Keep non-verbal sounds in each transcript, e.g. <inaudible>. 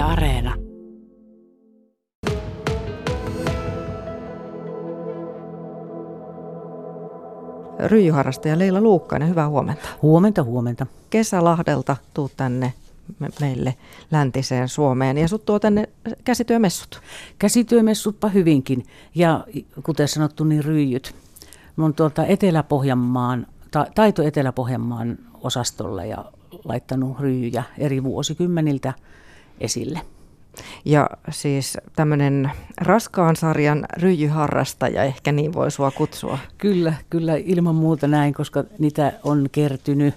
Yle Areena. Ryijyharrastaja Leila Luukkainen, hyvää huomenta. Huomenta, huomenta. Kesälahdelta tuu tänne me- meille läntiseen Suomeen ja sut tuo tänne käsityömessut. Käsityömessutpa hyvinkin ja kuten sanottu, niin ryijyt. Oon tuolta Etelä-Pohjanmaan, ta- Taito Etelä-Pohjanmaan osastolla ja laittanut ryijyjä eri vuosikymmeniltä esille. Ja siis tämmöinen raskaan sarjan ryijyharrastaja, ehkä niin voi sua kutsua. Kyllä, kyllä ilman muuta näin, koska niitä on kertynyt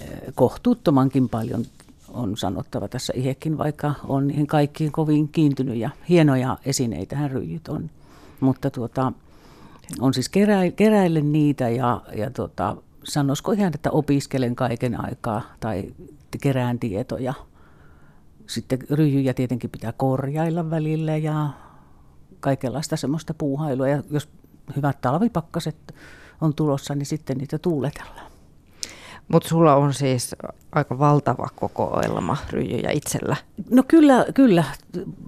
eh, kohtuuttomankin paljon on sanottava tässä ihekin, vaikka on niihin kaikkiin kovin kiintynyt ja hienoja esineitähän ryijyt on. Mutta tuota, on siis kerä, keräille niitä ja, ja tuota, sanoisiko ihan, että opiskelen kaiken aikaa tai kerään tietoja. Sitten ryijyjä tietenkin pitää korjailla välillä ja kaikenlaista semmoista puuhailua. Ja jos hyvät talvipakkaset on tulossa, niin sitten niitä tuuletellaan. Mutta sulla on siis aika valtava kokoelma ryijyjä itsellä. No kyllä, kyllä.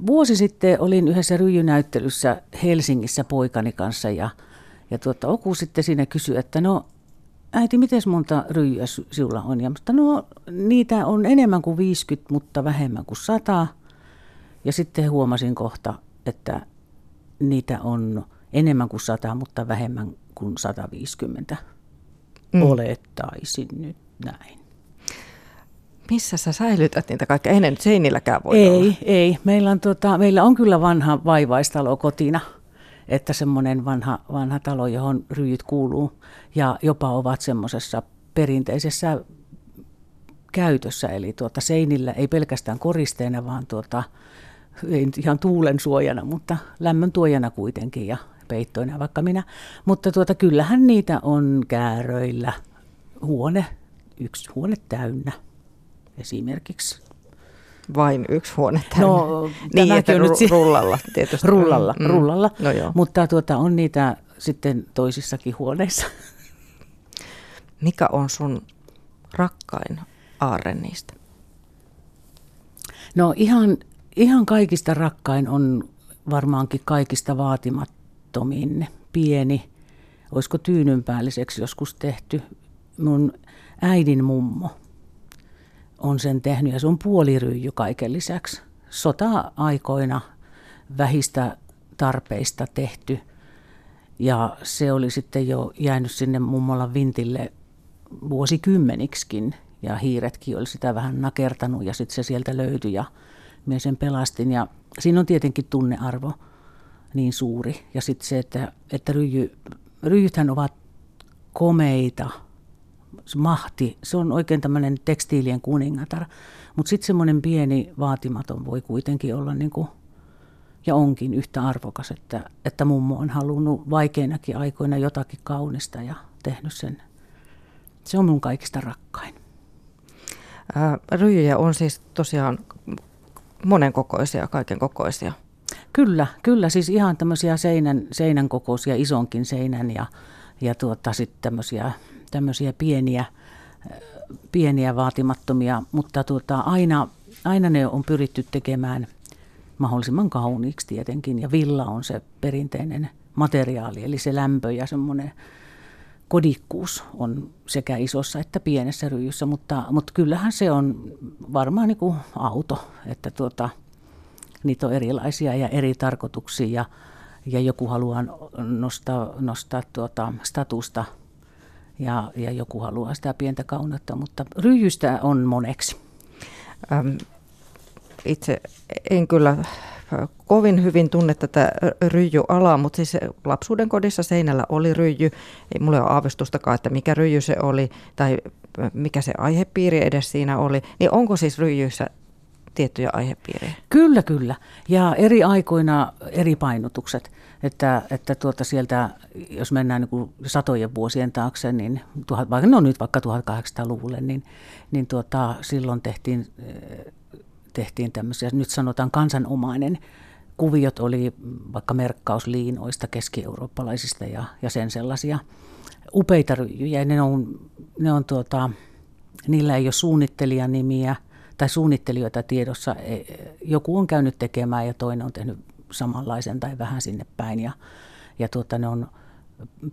Vuosi sitten olin yhdessä ryijynäyttelyssä Helsingissä poikani kanssa ja, ja tuota, Oku sitten siinä kysyi, että no äiti, miten monta ryijyä sinulla on? Ja mutta no niitä on enemmän kuin 50, mutta vähemmän kuin 100. Ja sitten huomasin kohta, että niitä on enemmän kuin 100, mutta vähemmän kuin 150. Mm. Olettaisin nyt näin. Missä sä säilytät niitä kaikkea? Ei ne nyt seinilläkään voi ei, olla. ei. Meillä on, tota, meillä on kyllä vanha vaivaistalo kotina, että semmoinen vanha, vanha talo, johon ryijyt kuuluu ja jopa ovat semmoisessa perinteisessä käytössä, eli tuota seinillä ei pelkästään koristeena, vaan tuota, ei ihan tuulen suojana, mutta lämmön tuojana kuitenkin ja peittoina vaikka minä. Mutta tuota, kyllähän niitä on kääröillä huone, yksi huone täynnä esimerkiksi. Vain yksi huone täynnä. No, <laughs> niin, että on nyt ru- si- rullalla tietysti. <laughs> Rullalla, mm. rullalla. No joo. Mutta tuota, on niitä sitten toisissakin huoneissa. Mikä on sun rakkain aarre niistä? No ihan, ihan kaikista rakkain on varmaankin kaikista vaatimattomin pieni. Olisiko tyynynpäälliseksi joskus tehty. Mun äidin mummo on sen tehnyt ja se on puoliryijy kaiken lisäksi. Sota-aikoina vähistä tarpeista tehty. Ja se oli sitten jo jäänyt sinne mummolla vintille vuosikymmeniksikin ja hiiretkin oli sitä vähän nakertanut ja sitten se sieltä löytyi ja minä sen pelastin. Ja siinä on tietenkin tunnearvo niin suuri. Ja sitten se, että, että ryijy, ryijythän ovat komeita, mahti, se on oikein tämmöinen tekstiilien kuningatar, mutta sitten semmoinen pieni vaatimaton voi kuitenkin olla niin kuin, ja onkin yhtä arvokas, että, että mummo on halunnut vaikeinakin aikoina jotakin kaunista ja tehnyt sen. Se on mun kaikista rakkain. Ää, ryijyjä on siis tosiaan monen kokoisia, kaiken kokoisia. Kyllä, kyllä, siis ihan tämmöisiä seinän, seinän kokoisia, isonkin seinän ja, ja tuota, sitten tämmöisiä, tämmöisiä pieniä, äh, pieniä vaatimattomia, mutta tuota, aina, aina ne on pyritty tekemään mahdollisimman kauniiksi tietenkin ja villa on se perinteinen materiaali, eli se lämpö ja semmoinen kodikkuus on sekä isossa että pienessä ryijyssä, mutta, mutta kyllähän se on varmaan niin kuin auto, että tuota, niitä on erilaisia ja eri tarkoituksia ja, ja joku haluaa nostaa, nostaa tuota statusta ja, ja joku haluaa sitä pientä kauneutta, mutta ryijystä on moneksi. Äm, itse en kyllä kovin hyvin tunne tätä ryijyalaa, mutta siis lapsuuden kodissa seinällä oli ryijy. Ei mulla ole aavistustakaan, että mikä ryijy se oli tai mikä se aihepiiri edes siinä oli. Niin onko siis ryijyissä tiettyjä aihepiirejä? Kyllä, kyllä. Ja eri aikoina eri painotukset. Että, että tuota sieltä, jos mennään niin kuin satojen vuosien taakse, niin tuhat, vaikka, no nyt vaikka 1800-luvulle, niin, niin tuota, silloin tehtiin, tehtiin tämmöisiä, nyt sanotaan kansanomainen kuviot oli vaikka merkkausliinoista, keski-eurooppalaisista ja, ja sen sellaisia upeita ryijyjä. Ne on, ne on tuota, niillä ei ole suunnittelijanimiä tai suunnittelijoita tiedossa. E, joku on käynyt tekemään ja toinen on tehnyt samanlaisen tai vähän sinne päin. Ja, ja tuota, ne on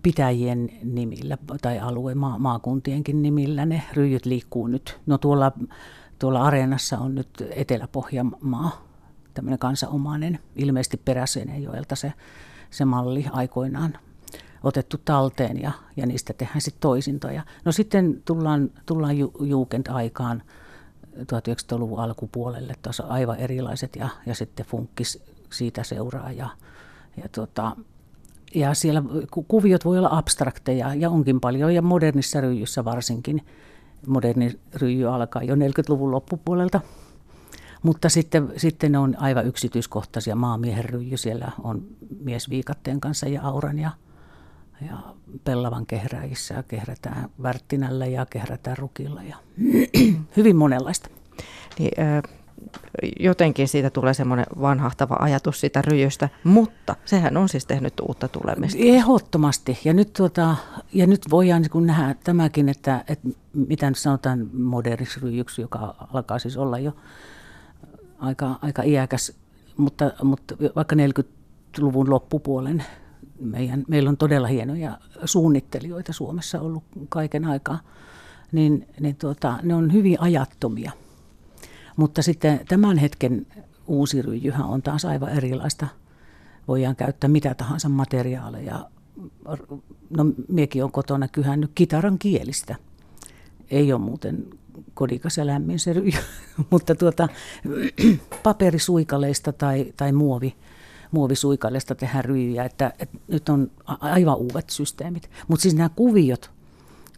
pitäjien nimillä tai alue maa, maakuntienkin nimillä ne ryijyt liikkuu nyt. No tuolla, tuolla areenassa on nyt Etelä-Pohjanmaa, tämmöinen kansanomainen, ilmeisesti Peräseinäjoelta se, se malli aikoinaan otettu talteen ja, ja niistä tehdään sitten toisintoja. No sitten tullaan, tullaan ju, Juukend-aikaan 1900-luvun alkupuolelle, tuossa aivan erilaiset ja, ja sitten funkkis siitä seuraa ja, ja tota, ja siellä kuviot voi olla abstrakteja ja onkin paljon, ja modernissa ryijyssä varsinkin. Moderni ryijy alkaa jo 40-luvun loppupuolelta. Mutta sitten, sitten on aivan yksityiskohtaisia maamiehen ryijy. Siellä on miesviikatteen kanssa ja auran ja, ja pellavan kehräjissä ja kehrätään värttinällä ja kehrätään rukilla ja <clears throat> hyvin monenlaista. Niin, äh jotenkin siitä tulee semmoinen vanhahtava ajatus sitä ryjystä, mutta sehän on siis tehnyt uutta tulemista. Ehdottomasti. Ja nyt, tuota, ja nyt voidaan niin nähdä tämäkin, että, että mitä nyt sanotaan moderniksi ryjyksi, joka alkaa siis olla jo aika, aika iäkäs, mutta, mutta vaikka 40-luvun loppupuolen meidän, meillä on todella hienoja suunnittelijoita Suomessa ollut kaiken aikaa, niin, niin tuota, ne on hyvin ajattomia – mutta sitten tämän hetken uusi ryijyhän on taas aivan erilaista. Voidaan käyttää mitä tahansa materiaaleja. No, miekin on kotona kyhännyt kitaran kielistä. Ei ole muuten kodikas ja lämmin se ryijy, <laughs> mutta tuota, <clears throat> paperisuikaleista tai, tai muovi, muovisuikaleista tehdään ryijyjä, että, että nyt on aivan uudet systeemit. Mutta siis nämä kuviot,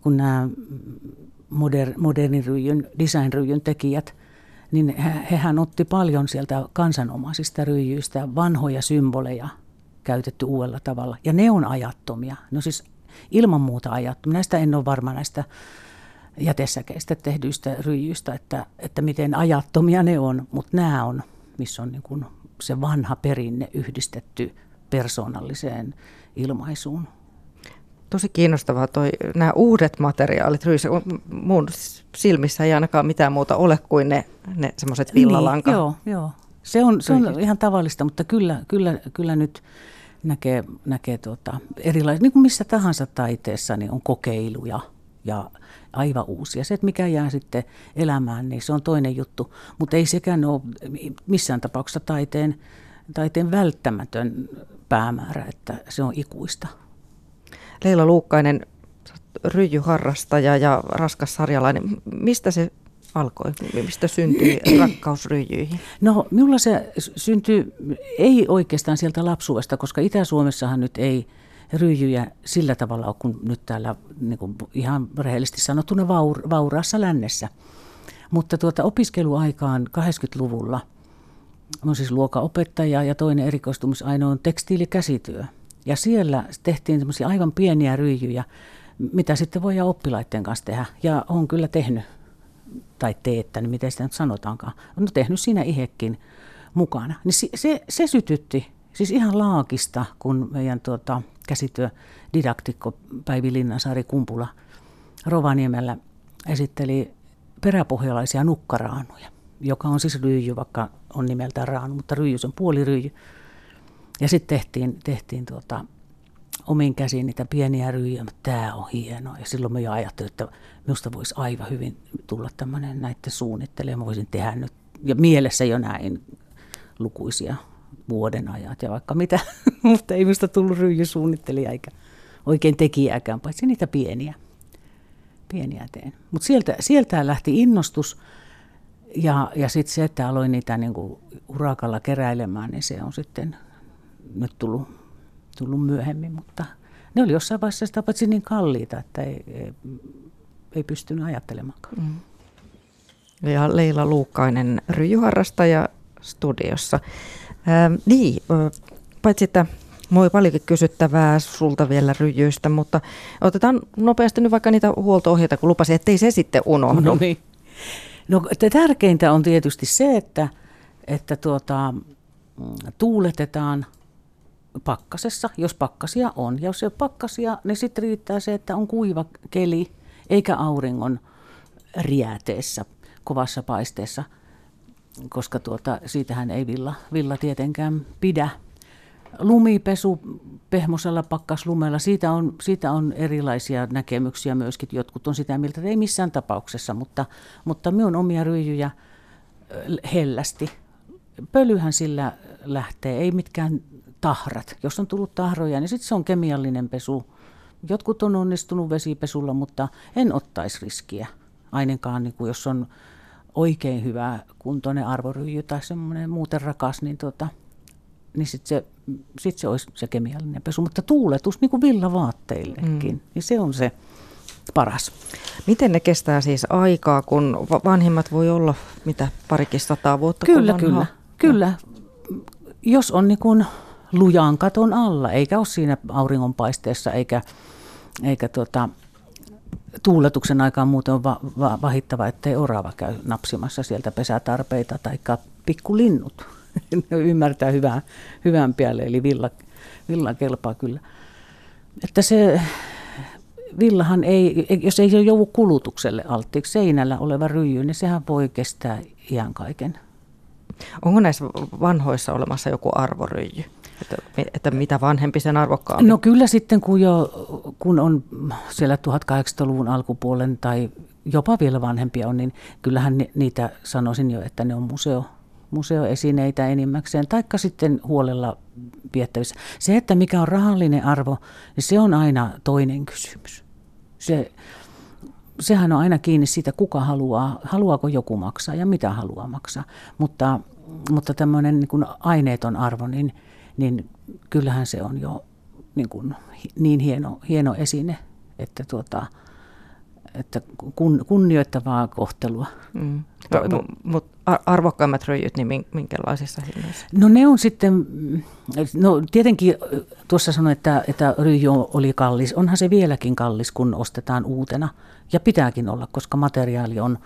kun nämä moder, modernin ryijyn, design-ryijyn tekijät – niin hehän otti paljon sieltä kansanomaisista ryijyistä vanhoja symboleja käytetty uudella tavalla. Ja ne on ajattomia. No siis ilman muuta ajattomia. Näistä en ole varma näistä jätesäkeistä tehdyistä ryijyistä, että, että miten ajattomia ne on, mutta nämä on, missä on niin kuin se vanha perinne yhdistetty persoonalliseen ilmaisuun tosi kiinnostavaa toi, nämä uudet materiaalit ryyssä. Mun silmissä ei ainakaan mitään muuta ole kuin ne, ne semmoiset villalanka. Niin, joo, joo. Se on, se on ihan tavallista, mutta kyllä, kyllä, kyllä nyt näkee, näkee tuota, erilaisia, niin kuin missä tahansa taiteessa, niin on kokeiluja ja aivan uusia. Se, että mikä jää sitten elämään, niin se on toinen juttu, mutta ei sekään ole missään tapauksessa taiteen, taiteen välttämätön päämäärä, että se on ikuista. Leila Luukkainen, ryijyharrastaja ja raskas sarjalainen. Mistä se alkoi? Mistä syntyi <clears throat> rakkaus ryijyihin? No minulla se syntyi ei oikeastaan sieltä lapsuudesta, koska Itä-Suomessahan nyt ei ryijyjä sillä tavalla ole kuin nyt täällä niin kuin ihan rehellisesti sanottuna vaur, vauraassa lännessä. Mutta tuota opiskeluaikaan 80-luvulla, on siis luokaopettaja ja toinen erikoistumisaino on tekstiilikäsityö – ja siellä tehtiin semmoisia aivan pieniä ryijyjä, mitä sitten voi oppilaiden kanssa tehdä. Ja on kyllä tehnyt, tai teettänyt, miten sitä nyt sanotaankaan. On tehnyt siinä ihekin mukana. Niin se, se, se sytytti, siis ihan laakista, kun meidän tuota, käsityö didaktikko Päivi Linnansaari Kumpula Rovaniemellä esitteli peräpohjalaisia nukkaraanuja, joka on siis ryijy, vaikka on nimeltään raanu, mutta ryijy on puoliryijy. Ja sitten tehtiin, tehtiin tuota, omin käsiin niitä pieniä ryijyjä, mutta tämä on hienoa. Ja silloin mä jo ajattelin, että minusta voisi aivan hyvin tulla tämmöinen näiden suunnittelemaan. Mä voisin tehdä nyt, ja mielessä jo näin lukuisia vuoden ajat ja vaikka mitä, <laughs> mutta ei minusta tullut ryijysuunnittelija eikä oikein tekijääkään, paitsi niitä pieniä. Pieniä teen. Mutta sieltä, sieltä lähti innostus ja, ja sitten se, että aloin niitä niinku urakalla keräilemään, niin se on sitten nyt tullut, tullut myöhemmin, mutta ne oli jossain vaiheessa sitä paitsi niin kalliita, että ei, ei, ei pystynyt ajattelemaankaan. Mm. Ja Leila Luukkainen, ryijyharrastaja studiossa. Ähm, niin, paitsi että moi paljonkin kysyttävää sulta vielä ryjyistä, mutta otetaan nopeasti nyt vaikka niitä huolto-ohjeita, kun lupasin, ettei se sitten unohdu. No, niin. no tärkeintä on tietysti se, että, että tuota, tuuletetaan pakkasessa, jos pakkasia on. Ja jos ei ole pakkasia, niin sitten riittää se, että on kuiva keli eikä auringon riäteessä. kovassa paisteessa, koska tuota, siitähän ei villa, villa tietenkään pidä. Lumipesu pehmosella pakkaslumella, siitä on, siitä on erilaisia näkemyksiä myöskin. Jotkut on sitä mieltä, että ei missään tapauksessa, mutta, mutta minun omia ryijyjä hellästi. Pölyhän sillä lähtee, ei mitkään tahrat. Jos on tullut tahroja, niin sitten se on kemiallinen pesu. Jotkut on onnistunut vesipesulla, mutta en ottaisi riskiä. Ainakaan niin kuin jos on oikein hyvä kuntoinen arvoryijy tai semmoinen muuten rakas, niin, tota, niin sitten se, sit se olisi se kemiallinen pesu. Mutta tuuletus niin kuin villavaatteillekin, mm. niin se on se paras. Miten ne kestää siis aikaa, kun vanhimmat voi olla mitä parikin sataa vuotta? Kyllä, kyllä. Kyllä. Jos on niin kuin lujan katon alla, eikä ole siinä auringonpaisteessa eikä, eikä tuota, tuuletuksen aikaan muuten on va- va- vahittava, ettei orava käy napsimassa sieltä pesätarpeita tai pikkulinnut. <laughs> ne ymmärtää hyvää, hyvän päälle, eli villa, villa kelpaa kyllä. Että se villahan ei, jos ei joudu kulutukselle alttiiksi seinällä oleva ryijy, niin sehän voi kestää iän kaiken. Onko näissä vanhoissa olemassa joku arvoryijy? Että, että mitä vanhempi sen arvokkaampi? No kyllä sitten kun, jo, kun on siellä 1800-luvun alkupuolen tai jopa vielä vanhempia on, niin kyllähän niitä sanoisin jo, että ne on museo, museoesineitä enimmäkseen, taikka sitten huolella viettävissä. Se, että mikä on rahallinen arvo, niin se on aina toinen kysymys. Se, sehän on aina kiinni siitä, kuka haluaa, haluaako joku maksaa ja mitä haluaa maksaa. Mutta, mutta tämmöinen niin aineeton arvo, niin, niin kyllähän se on jo niin, kuin, niin hieno, hieno esine, että, tuota, että kun, kunnioittavaa kohtelua. Mm. No, Mutta arvokkaimmat röijyt, niin minkälaisissa hinnoissa? No ne on sitten, no tietenkin tuossa sanoin, että, että ryijy oli kallis. Onhan se vieläkin kallis, kun ostetaan uutena. Ja pitääkin olla, koska materiaali on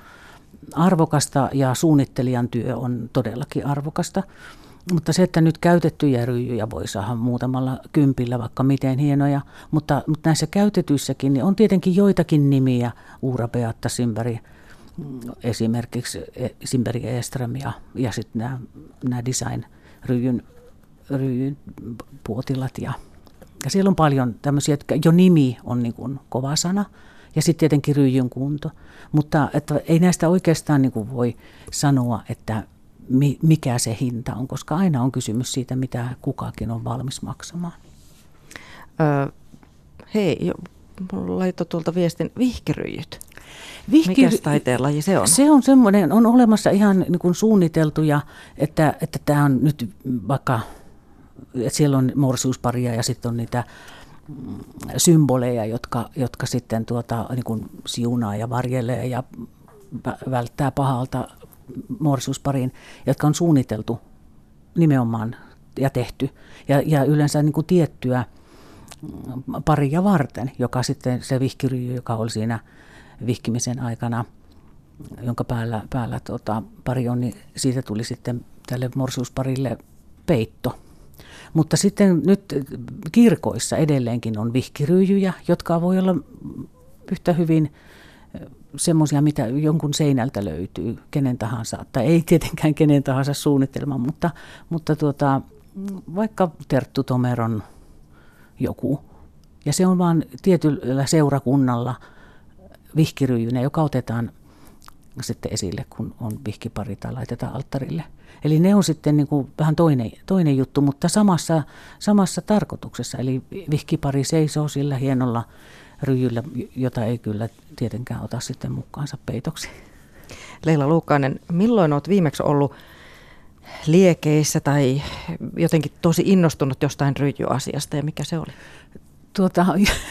arvokasta ja suunnittelijan työ on todellakin arvokasta. Mutta se, että nyt käytettyjä ryijyjä voi saada muutamalla kympillä vaikka miten hienoja, mutta, mutta näissä käytetyissäkin niin on tietenkin joitakin nimiä, Uura Beatta Simberg, esimerkiksi e, Simberg Eström ja, ja sitten nämä, nämä design-ryijyn ryijyn puotilat. Ja, ja siellä on paljon tämmöisiä, että jo nimi on niin kuin kova sana ja sitten tietenkin ryijyn kunto. Mutta että ei näistä oikeastaan niin kuin voi sanoa, että mikä se hinta on, koska aina on kysymys siitä, mitä kukakin on valmis maksamaan. Öö, hei, laito tuolta viestin vihkiryjyt. Vihki, Mikäs taiteenlaji se on? Se on semmoinen, on olemassa ihan niin kuin suunniteltuja, että, että tämä on nyt vaikka, että siellä on morsiusparia ja sitten on niitä mm, symboleja, jotka, jotka sitten tuota, niin kuin siunaa ja varjelee ja välttää pahalta morsiuspariin, jotka on suunniteltu nimenomaan ja tehty. Ja, ja yleensä niin kuin tiettyä paria varten, joka sitten se vihkiryy, joka oli siinä vihkimisen aikana, jonka päällä, päällä tota, pari on, niin siitä tuli sitten tälle morsiusparille peitto. Mutta sitten nyt kirkoissa edelleenkin on vihkiryijyjä, jotka voi olla yhtä hyvin semmoisia, mitä jonkun seinältä löytyy, kenen tahansa, tai ei tietenkään kenen tahansa suunnitelma, mutta, mutta tuota, vaikka Terttu Tomeron joku. Ja se on vaan tietyllä seurakunnalla vihkiryjynä, joka otetaan sitten esille, kun on vihkipari tai laitetaan alttarille. Eli ne on sitten niin kuin vähän toinen, toinen juttu, mutta samassa, samassa tarkoituksessa. Eli vihkipari seisoo sillä hienolla ryijyllä, jota ei kyllä tietenkään ota sitten mukaansa peitoksi. Leila Luukkainen, milloin olet viimeksi ollut liekeissä tai jotenkin tosi innostunut jostain ryijyasiasta ja mikä se oli? Tuota,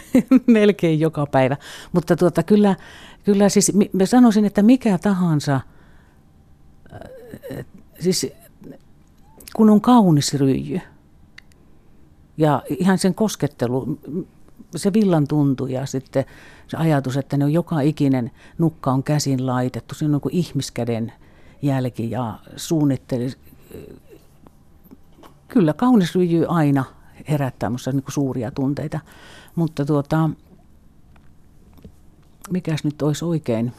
<laughs> melkein joka päivä, mutta tuota, kyllä, kyllä siis mä sanoisin, että mikä tahansa, äh, siis kun on kaunis ryijy ja ihan sen koskettelu, se villan tuntu ja sitten se ajatus, että ne on joka ikinen nukka on käsin laitettu. Siinä on kuin ihmiskäden jälki ja suunnitteli. Kyllä kaunis ryjy aina herättää minusta niin suuria tunteita, mutta tuota, mikäs nyt olisi oikein,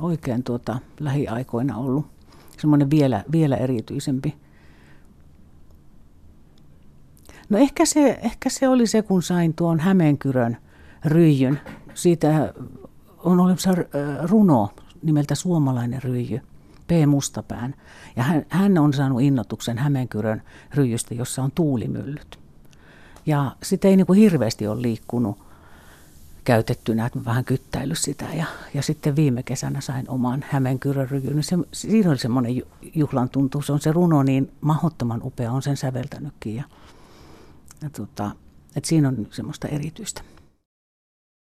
oikein tuota, lähiaikoina ollut semmoinen vielä, vielä erityisempi. No ehkä se, ehkä se oli se, kun sain tuon Hämeenkyrön ryijyn. Siitä on olemassa runo nimeltä Suomalainen ryijy. P. Mustapään. Ja hän, hän on saanut innotuksen Hämeenkyrön ryijystä, jossa on tuulimyllyt. Ja sitä ei niin kuin hirveästi ole liikkunut käytettynä, että mä vähän kyttäillyt sitä. Ja, ja sitten viime kesänä sain oman Hämeenkyrön ryijyn. Niin se, siinä oli semmoinen juhlan tuntuu. Se on se runo niin mahdottoman upea, on sen säveltänytkin. Ja, ja tota, että siinä on semmoista erityistä.